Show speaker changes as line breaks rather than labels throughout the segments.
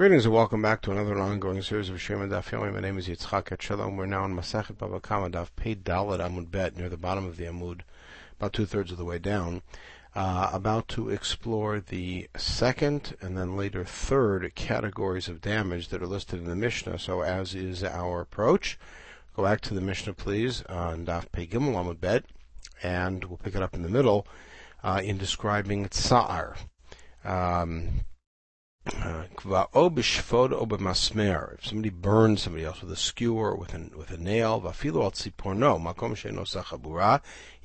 Greetings and welcome back to another ongoing series of Shem Daf Yomi. My name is Yitzchak Shalom. We're now in Masachet Bava Kama Daf Pei Dalet Amud Bet near the bottom of the Amud, about two thirds of the way down. Uh, about to explore the second and then later third categories of damage that are listed in the Mishnah. So, as is our approach, go back to the Mishnah, please, on Daf Pei Gimel Amud Bet, and we'll pick it up in the middle uh, in describing Tsa'ar. Um, Uh, if somebody burns somebody else with a skewer, with a, with a nail,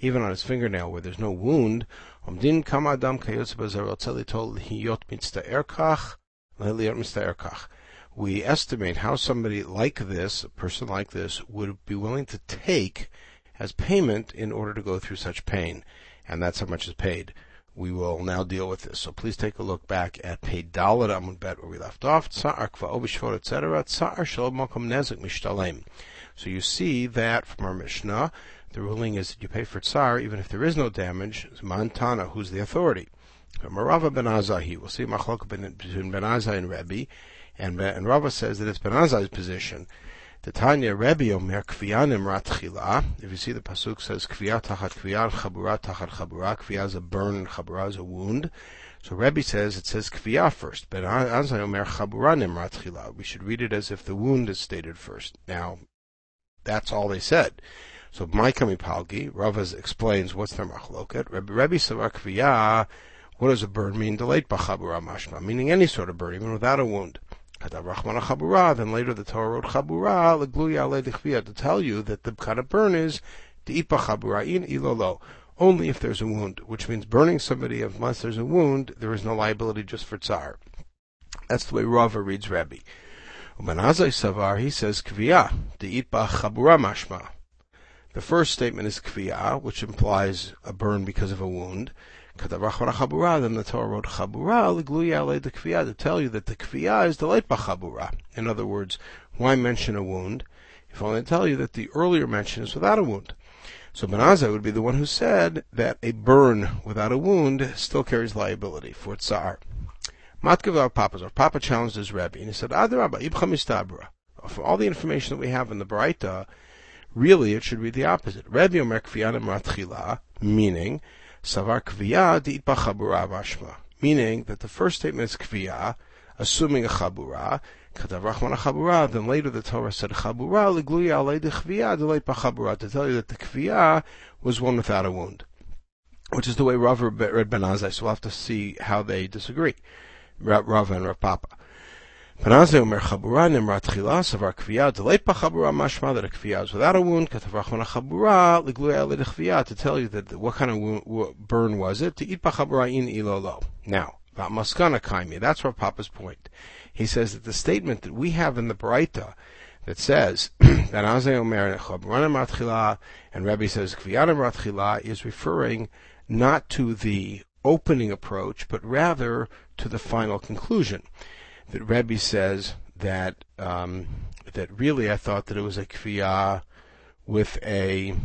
even on his fingernail where there's no wound, we estimate how somebody like this, a person like this, would be willing to take as payment in order to go through such pain, and that's how much is paid we will now deal with this. So please take a look back at page Dalet Amud Bet where we left off. Tsa'ar etc. Tsa'ar mishtalem. So you see that from our Mishnah, the ruling is that you pay for tsar even if there is no damage. Mantana, who's the authority? Marava ben Azahi. We'll see machlok between ben Azai and Rebbe. And, and Rava says that it's ben Azai's position the Tanya Rebbe Omer Kviyanim Ratchila. If you see the pasuk says Kviya Tachat Kviya, Chabura Tachat Chabura. Kviya is a burn, Chabura is a wound. So Rebbe says it says Kviya first, but Anzai Omer Chabura Ratchila. We should read it as if the wound is stated first. Now, that's all they said. So Maikami Palgi, Ravas explains what's their machloket. Rebbe, Rebbe Savar Kviya, what does a burn mean? Delayed Bachabura Mashma, meaning any sort of burn, even without a wound. Then later the Torah wrote Chabura to tell you that the kind of burn is De'ipa Chabura in Ilolo. Only if there's a wound, which means burning somebody unless there's a wound, there is no liability just for tsar. That's the way Rava reads Rabbi. Umanazai Savar, he says Kviya, De'ipa Chabura Mashma. The first statement is Kviya, which implies a burn because of a wound. Then the Torah wrote Chabura to tell you that the Kviya is the light Chabura. In other words, why mention a wound? If only to tell you that the earlier mention is without a wound. So Benazai would be the one who said that a burn without a wound still carries liability for tsar. Matkav Rav Papa, Rav Papa challenged his Rebbe, and he said, Adarabba, Ibcha Mistabra. From all the information that we have in the Braita, really it should be the opposite. Rebbe Omer Kviyanim Ratchila, meaning Savar kviya di'it chabura mashma. Meaning that the first statement is kviya, assuming a chabura, katav rachman chabura, then later the Torah said chabura ligluya alei de kviya deleit chabura, to tell you that the kviya was one without a wound. Which is the way Rav read Ben Azai, so we'll have to see how they disagree. Rav and Rav Papa. Panazeh Omer Chabura Nimrat Chila Savar Kviya Deleit Chabura Mashma that a Kviya is without a wound Katavrachman Chabura Ligluya Lidchviya to tell you that what kind of wound, burn was it to eat Chabura in Ilolo. Now Maskana Kaimi that's Rav Papa's point. He says that the statement that we have in the Baraita that says that Azeh Omer Chabura Nimrat Chila and Rebbe says Kviya Nimrat Chila is referring not to the opening approach but rather to the final conclusion that Rebbe says that um, that really I thought that it was a kfiyah with a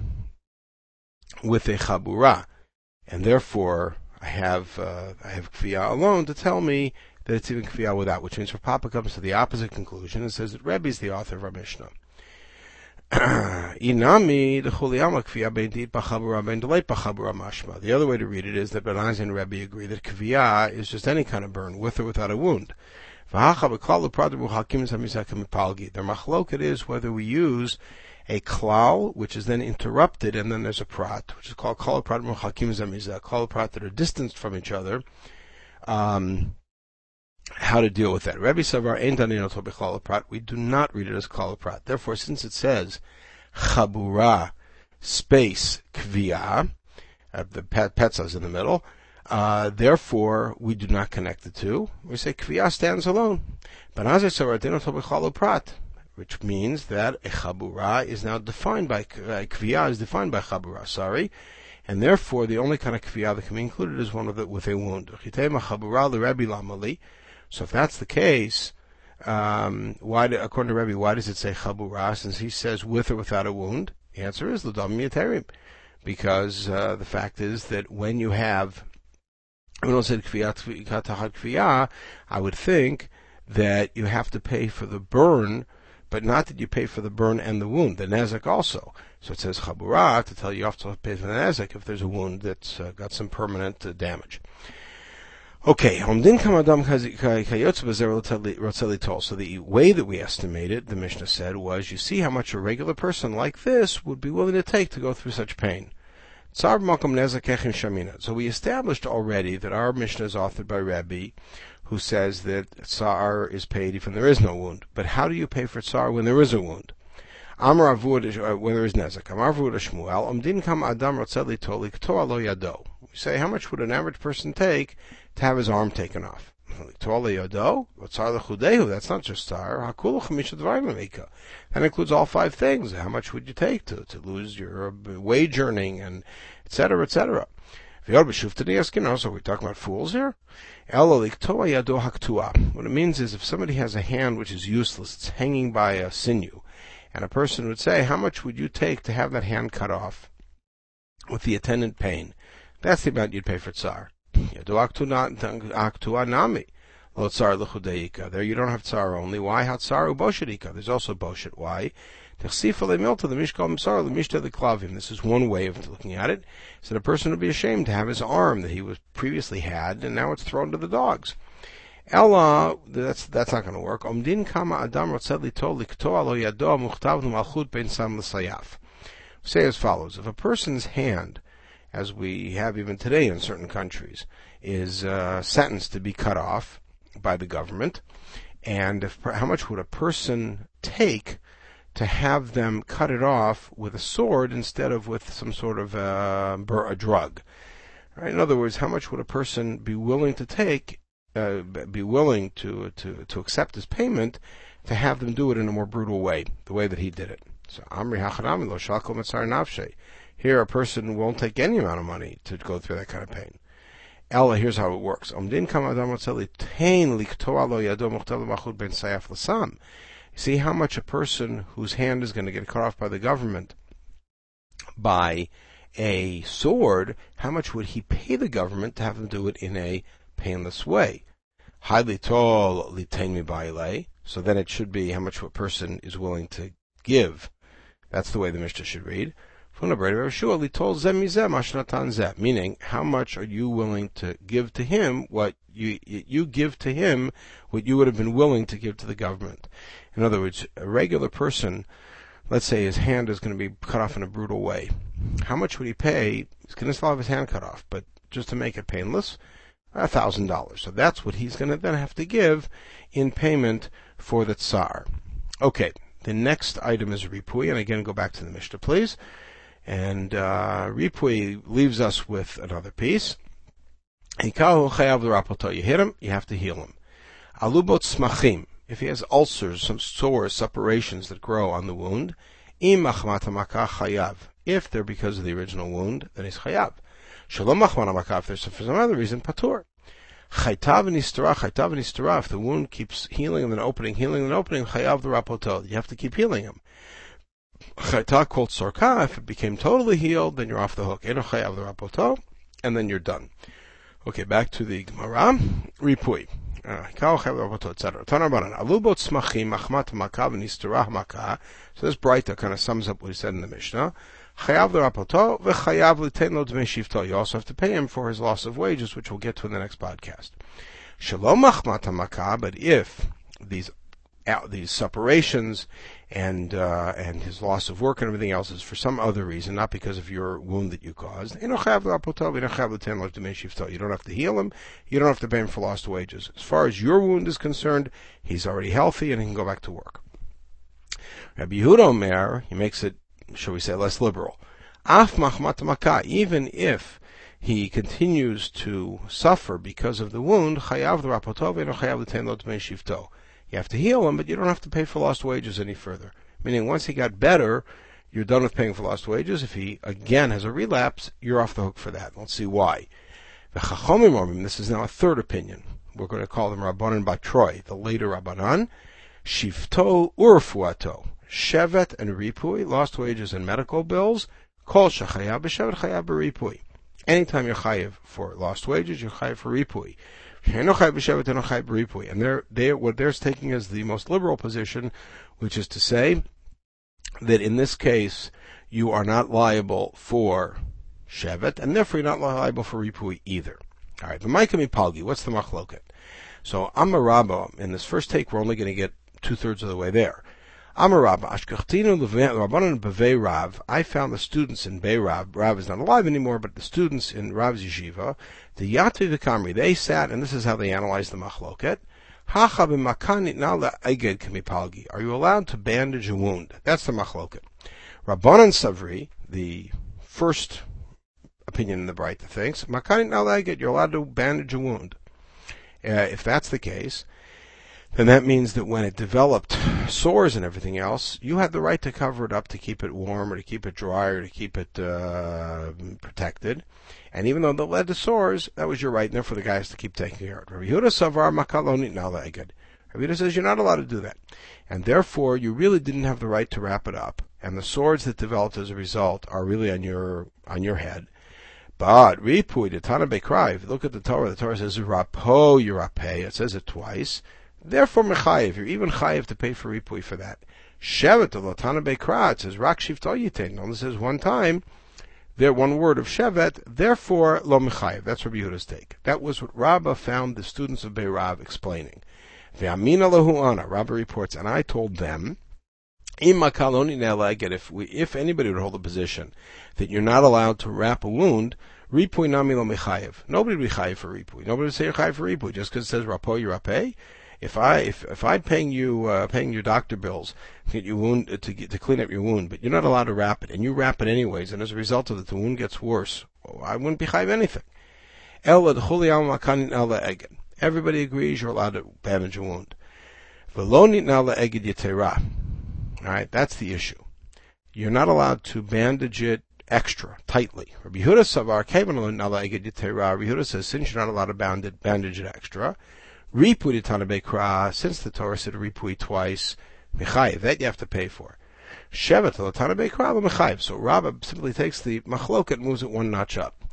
with a chabura, and therefore I have uh, I have kfiyah alone to tell me that it's even kfiyah without, which means Papa comes to the opposite conclusion and says that Rebbe is the author of our Mishnah. Inami the Chuliyama Kviya Beindit Bachabura Bachabura Mashma. The other way to read it is that Benaz and Rebbe agree that Kviya is just any kind of burn, with or without a wound. Their machloket is whether we use a klal, which is then interrupted, and then there's a prat, which is called kol prat muhakim zamizah, kol prat that are distanced from each other. Um, how to deal with that? Rabbi Savar ain't done prat. We do not read it as klal prat. Therefore, since it says chabura space kviyah, uh, the petzas in the middle, uh, therefore, we do not connect the two. We say kviya stands alone. which means that a chabura is now defined by uh, kviya is defined by chabura. Sorry, and therefore the only kind of kviya that can be included is one of with a wound. So if that's the case, um, why, according to Rebbe, why does it say chabura? Since he says with or without a wound, the answer is l'dam yaterim, because uh, the fact is that when you have I said kfiyat I would think that you have to pay for the burn, but not that you pay for the burn and the wound, the nezek also. So it says chabura to tell you you have to pay for the nezek if there's a wound that's uh, got some permanent uh, damage. Okay, So the way that we estimated, the Mishnah said, was you see how much a regular person like this would be willing to take to go through such pain. So we established already that our Mishnah is authored by Rabbi, who says that tsar is paid if there is no wound. But how do you pay for tsar when there is a wound? Amar avud uh, when there is nezek. Amar avud Shmuel. Omdin kam adam rotzeli tolik lo yado. We say how much would an average person take to have his arm taken off? That's not just tsar. That includes all five things. How much would you take to, to lose your wage earning and etc. etc. So we're talking about fools here. What it means is if somebody has a hand which is useless, it's hanging by a sinew, and a person would say, how much would you take to have that hand cut off with the attendant pain? That's the amount you'd pay for tsar. There you don't have tsar only. Why? Hatsar uboshetika. There's also boshet. Why? This is one way of looking at it. So the person would be ashamed to have his arm that he was previously had, and now it's thrown to the dogs. Ella, that's that's not going to work. Omdin kama adam Say as follows: If a person's hand, as we have even today in certain countries, is uh, sentenced to be cut off by the government, and if, how much would a person take to have them cut it off with a sword instead of with some sort of uh, a drug? Right? In other words, how much would a person be willing to take uh, be willing to, to, to accept his payment to have them do it in a more brutal way, the way that he did it. So Amri Hachanami lo shakel nafshe. Here a person won't take any amount of money to go through that kind of pain. Ella, here's how it works. See how much a person whose hand is going to get cut off by the government by a sword, how much would he pay the government to have them do it in a painless way. Highly tall So then it should be how much a person is willing to give. That's the way the Mishnah should read. Meaning, how much are you willing to give to him what you you give to him what you would have been willing to give to the government? In other words, a regular person, let's say his hand is going to be cut off in a brutal way. How much would he pay? He's going to still have his hand cut off, but just to make it painless, a thousand dollars. So that's what he's going to then have to give in payment for the tsar. Okay, the next item is ripui, and again, go back to the Mishnah, please. And uh, ripui leaves us with another piece. You hit him, you have to heal him. Alubot smachim. If he has ulcers, some sores, suppurations that grow on the wound. If they're because of the original wound, then he's chayav. Shalom if there's for some other reason, patur. Nistarah, chaytav nistarah, if the wound keeps healing and then opening, healing and opening, chayav the rapotol. You have to keep healing him. Chaytav called sorka, if it became totally healed, then you're off the hook. Eno chayav the rapotol, and then you're done. Okay, back to the Gemara. Ripui. Uh, etc. Alubot smachim makav nistarah makah. So this Breita kind of sums up what he said in the Mishnah. Chayav l'rapoto v'chayav l'tein lo dmei shifto. You also have to pay him for his loss of wages, which we'll get to in the next podcast. Shalom machmat but if these these separations and uh, and his loss of work and everything else is for some other reason, not because of your wound that you caused. You don't have to heal him. You don't have to pay him for lost wages. As far as your wound is concerned, he's already healthy and he can go back to work. Rabbi Yehuda Omer, he makes it shall we say, less liberal. Af machmat even if he continues to suffer because of the wound, chayav chayav You have to heal him, but you don't have to pay for lost wages any further. Meaning, once he got better, you're done with paying for lost wages. If he again has a relapse, you're off the hook for that. Let's see why. This is now a third opinion. We're going to call them Rabbanan Batroy, the later Rabbanan. Shifto urfuato. Shevet and Ripui, lost wages and medical bills, Kol Shechayav B'Shevet Chayav B'Ripui. Anytime you're chayiv for lost wages, you're chayiv for ripui. And they're, they what they're taking as the most liberal position, which is to say that in this case, you are not liable for Shevet, and therefore you're not liable for Ripui either. Alright, but Micah Palgi, what's the machloket? So Amarabba, in this first take, we're only going to get two thirds of the way there. I found the students in Bei Rav, is not alive anymore, but the students in Rav's yeshiva, the Yatvi Vikamri, they sat, and this is how they analyzed the machloket, are you allowed to bandage a wound? That's the machloket. Rabbanan Savri, the first opinion in the Breita thinks, makanit nalagit, you're allowed to bandage a wound. Uh, if that's the case, then that means that when it developed sores and everything else, you had the right to cover it up to keep it warm or to keep it dry or to keep it uh, protected. And even though it led to sores, that was your right, and therefore the guy has to keep taking care of it. Rabbi Yehuda Savar Makalonit Nalagid. Rabbi Yehuda says you're not allowed to do that. And therefore you really didn't have the right to wrap it up. And the sores that developed as a result are really on your on your head. But Ripui, the Tana Bekrai, if you look at the Torah, the Torah says Rapo Yirapeh. It says it twice. Therefore, Mechayev, you're even Chayev to pay for Ripui for that. Shevet, the Latana Bekra, it says Rak Shifto Yitin. Only says one time, there one word of Shevet, therefore Lo Mechayev. That's Rabbi Yehuda's take. That was what Rabbah found the students of Beirav explaining. Ve'amina lehu ana, Rabbah reports, and I told them, if we, if anybody would hold a position that you're not allowed to wrap a wound, ripui nami lo mechayev. Nobody would be for ripui. Nobody would say you're chayev for ripui just because it says rapo yirapeh. If I if if I'm paying you uh, paying your doctor bills to get your wound to get, to clean up your wound, but you're not allowed to wrap it, and you wrap it anyways, and as a result of it, the wound gets worse. I wouldn't be chayiv anything. Everybody agrees you're allowed to bandage a wound. Alright, that's the issue. You're not allowed to bandage it extra, tightly. Rabbi Yehuda says, since you're not allowed to bandage, bandage it extra, Ripui Bekra, since the Torah said Ripui twice, Mechayev, that you have to pay for. Shevet Latana Bekra, Mechayev. So Rabbah simply takes the Machloket and moves it one notch up.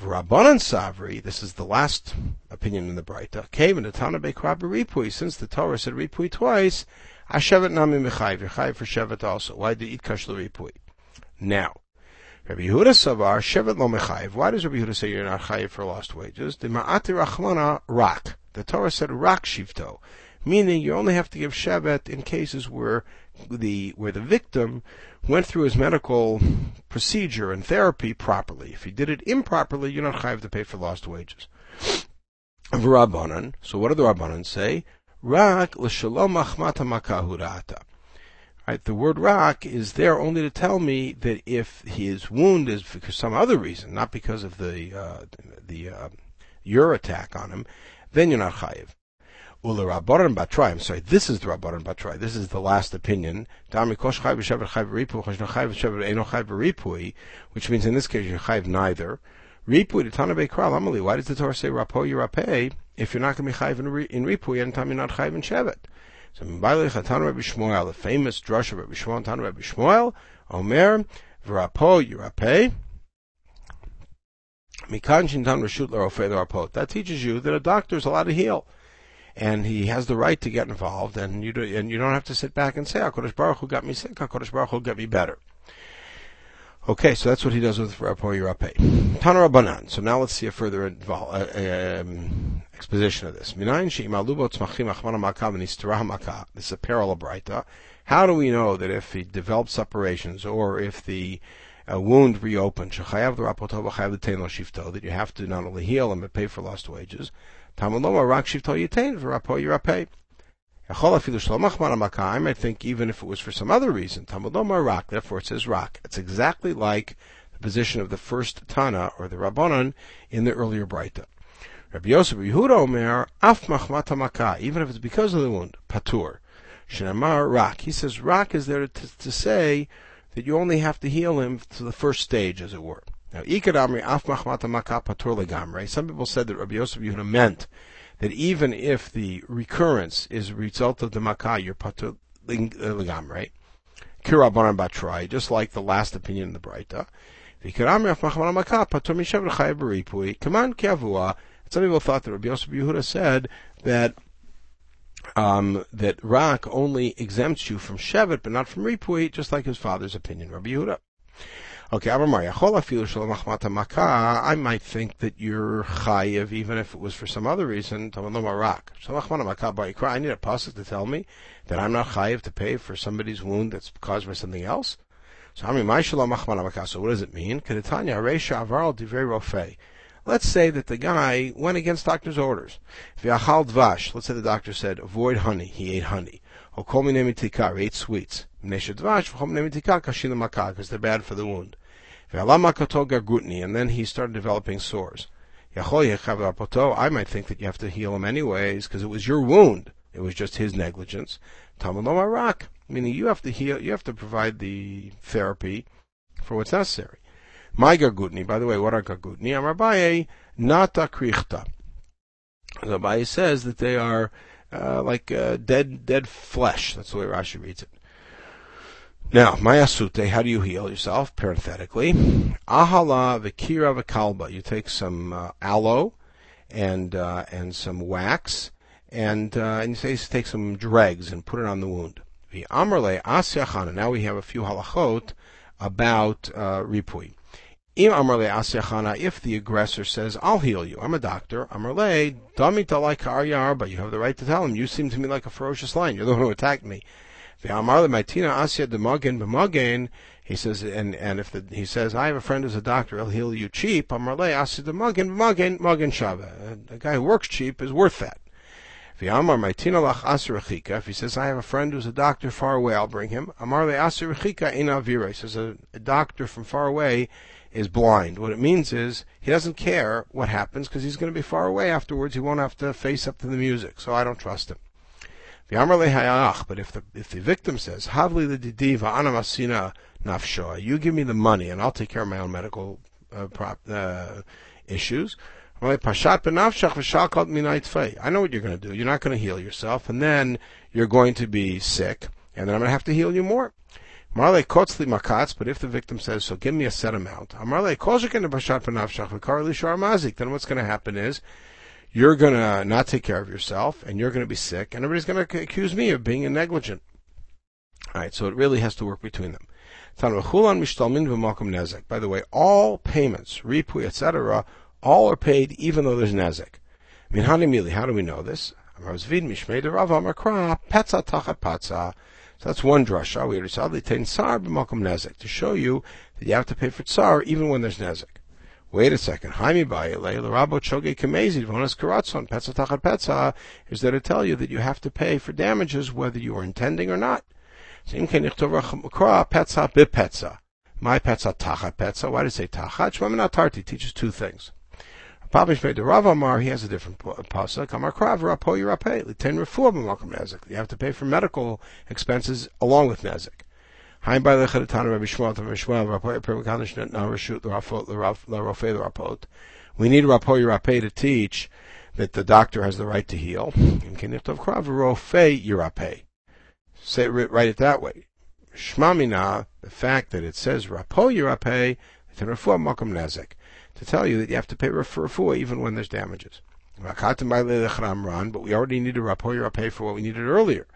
Rabbanan Savri, this is the last opinion in the Breita, came in the Tana Bekra Ripui, since the Torah said Ripui twice, Hashevet Nami Mechayev, Yechayev for Shevet also. Why did eat Kash Ripui? Now, Rabbi Yehuda Savar, Shevet Lo Mechayev. Why does Rabbi Yehuda say you're not Chayev for lost wages? The Ma'ati Rachmana Rak. The Torah said Rak Shivto, meaning you only have to give Shevet in cases where the where the victim went through his medical procedure and therapy properly. If he did it improperly, you're not chayiv to pay for lost wages. Rabbanan. So what do the Rabbanan say? Rak l'shalom makahurata. Right, the word rak is there only to tell me that if his wound is for some other reason, not because of the uh, the uh, your attack on him, then you're not chayiv. Ula Rabbanan Batrai. I'm sorry, this is the Rabbanan Batrai. This is the last opinion. Which means in this case you're chayiv neither. Ripui the Tana Kral Amali. Why does the Torah say Rapo Yirapeh if you're not going to be chayiv in, Ripui anytime you're not chayiv in Shevet? So Mbayle Chatan Rabbi Shmuel, the famous drush of Rabbi Shmuel, Tan Rabbi Shmuel, Omer, V'Rapo Yirapeh. That teaches you that a doctor is allowed to heal. And he has the right to get involved, and you, do, and you don't have to sit back and say, HaKadosh Baruch Hu got me sick, HaKadosh Baruch Hu got me better. Okay, so that's what he does with Rapo Yirape. Tana. So now let's see a further involve, uh, um, exposition of this. This is a parallel. How do we know that if he develops separations or if the uh, wound reopens, that you have to not only heal him but pay for lost wages? I might think even if it was for some other reason, Rak, therefore it says Rak. It's exactly like the position of the first Tana or the Rabbanon in the earlier Breita. Rabbi Yosef Yehuda Omer, Af Machmata Makah, even if it's because of the wound, Patur. Shinamar Rak. He says Rak is there to, to say that you only have to heal him to the first stage, as it were. Now, Ikadamri Af Machmata Some people said that Rabbi Yosef Yehuda meant that even if the recurrence is a result of the makah, you're patur ligam, right? Kirabanan batrai, just like the last opinion in the Breita. Some people thought that Rabbi Yosef Yehuda said that um, that Rak only exempts you from Shevet, but not from Ripui, just like his father's opinion, Rabbi Yehuda. Okay, I might think that you're chayiv even if it was for some other reason. I need a pasuk to tell me that I'm not chayiv to pay for somebody's wound that's caused by something else. So so what does it mean? Let's say that the guy went against doctor's orders. Let's say the doctor said avoid honey. He ate honey. Or ate sweets. Because they're bad for the wound. And then he started developing sores. I might think that you have to heal him anyways, because it was your wound. It was just his negligence. Meaning you have to heal, you have to provide the therapy for what's necessary. My gargutni, by the way, what are gargutni? Amar nata krichta. So Abaye says that they are uh, like uh, dead dead flesh. That's the way Rashi reads it. Now, mayasute, how do you heal yourself? Parenthetically, ahala v'kira v'kalba. You take some uh, aloe and uh, and some wax, and uh, and you say take some dregs and put it on the wound. The asyachana. Now we have a few halachot about uh, ripui. If the aggressor says, "I'll heal you," I'm a doctor. Amrle damita like but you have the right to tell him, "You seem to me like a ferocious lion. You're the one who attacked me." He says, and, and if the, he says, I have a friend who's a doctor, he'll heal you cheap. Amarle asya the magin shava. A guy who works cheap is worth that. If he says, I have a friend who's a doctor far away, I'll bring him. Amarle asirachika inavira. He says, a doctor from far away is blind. What it means is he doesn't care what happens because he's going to be far away afterwards. He won't have to face up to the music, so I don't trust him. But if the if the victim says, Havli anamasina nafshoa, you give me the money and I'll take care of my own medical uh, prop, uh, issues. I know what you're going to do. You're not going to heal yourself, and then you're going to be sick, and then I'm going to have to heal you more. Marle kotzli makatz, but if the victim says, so give me a set amount, uh, then what's going to happen is you're going to not take care of yourself and you're going to be sick and everybody's going to accuse me of being negligent. All right, so it really has to work between them. By the way, all payments, ripui, etc., all are paid even though there's nezek. How do we know this? So that's one drasha. We to show you that you have to pay for tsar even when there's nezek. Wait a second. Haimi Bayele, Larabo Choge Kamezi, Vonas Karatson, Petza Tachat Petza, is there to tell you that you have to pay for damages whether you are intending or not. Sim kenichtov rachmakra petza bipetza. My Petza Tachat Petza. Why did it say Tachat? Shmaminat Tarti teaches two things. Papish made the Rav Amar, he has a different pasuk. Amar Krav Rapo Yirapeh, Litain Refuah B'Malkum Nezik. You have to pay for medical expenses along with Nezik. Haim by lechatana Rabbi Shmuel Rabbi Shmuel Permakanish na L'Rapot. We need Rapoy Rapei to teach that the doctor has the right to heal. In Kenitov Krav Rofei Yirapei. Say write it that way. Shmamina, the fact that it says Rapo Yirapei, to refuah makom nezek, to tell you that you have to pay for refuah even when there's damages. But we already need needed Rapo Yirapei for what we needed earlier.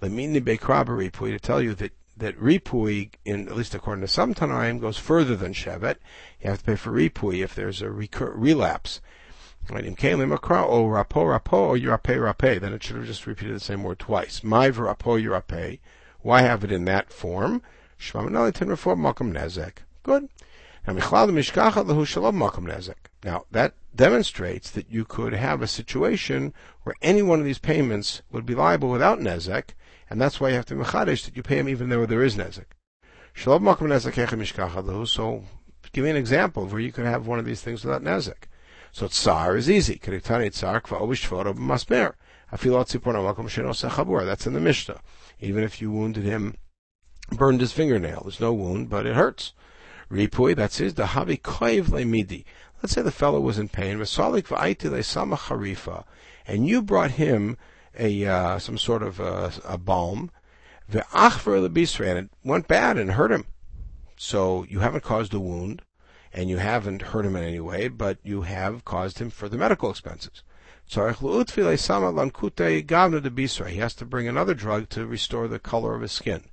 Lemini Bekrabari to tell you that that ripui, in at least according to some Tanaim, goes further than shevet. You have to pay for ripui if there's a recur- relapse. Right? Rapo rapo, yurape rape. Then it should have just repeated the same word twice. My rapo yurape. Why have it in that form? Good. Now, that demonstrates that you could have a situation where any one of these payments would be liable without nezek, and that's why you have to mechadish that you pay him even though there is nezek. So, give me an example of where you could have one of these things without nezek. So tsar is easy. That's in the Mishnah. Even if you wounded him, burned his fingernail, there's no wound, but it hurts. Ripui, that's his, the havi koiv midi. Let's say the fellow was in pain, and you brought him a uh, some sort of a, a balm. The achver the and it went bad and hurt him. So you haven't caused a wound, and you haven't hurt him in any way, but you have caused him further medical expenses. He has to bring another drug to restore the color of his skin.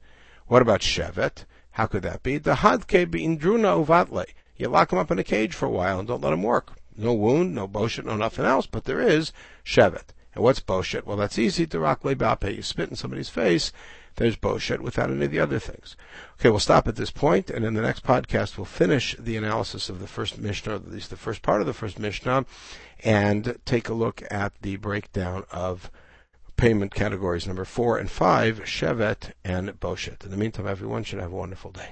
What about shevet? How could that be? The hadke indruna uvatle. You lock him up in a cage for a while and don't let him work. No wound, no boshet, no nothing else, but there is shevet. And what's boshet? Well, that's easy to rock bape. You spit in somebody's face, there's boshet without any of the other things. Okay, we'll stop at this point, and in the next podcast we'll finish the analysis of the first Mishnah, at least the first part of the first Mishnah, and take a look at the breakdown of payment categories number four and five, Shevet and Boshet. In the meantime, everyone should have a wonderful day.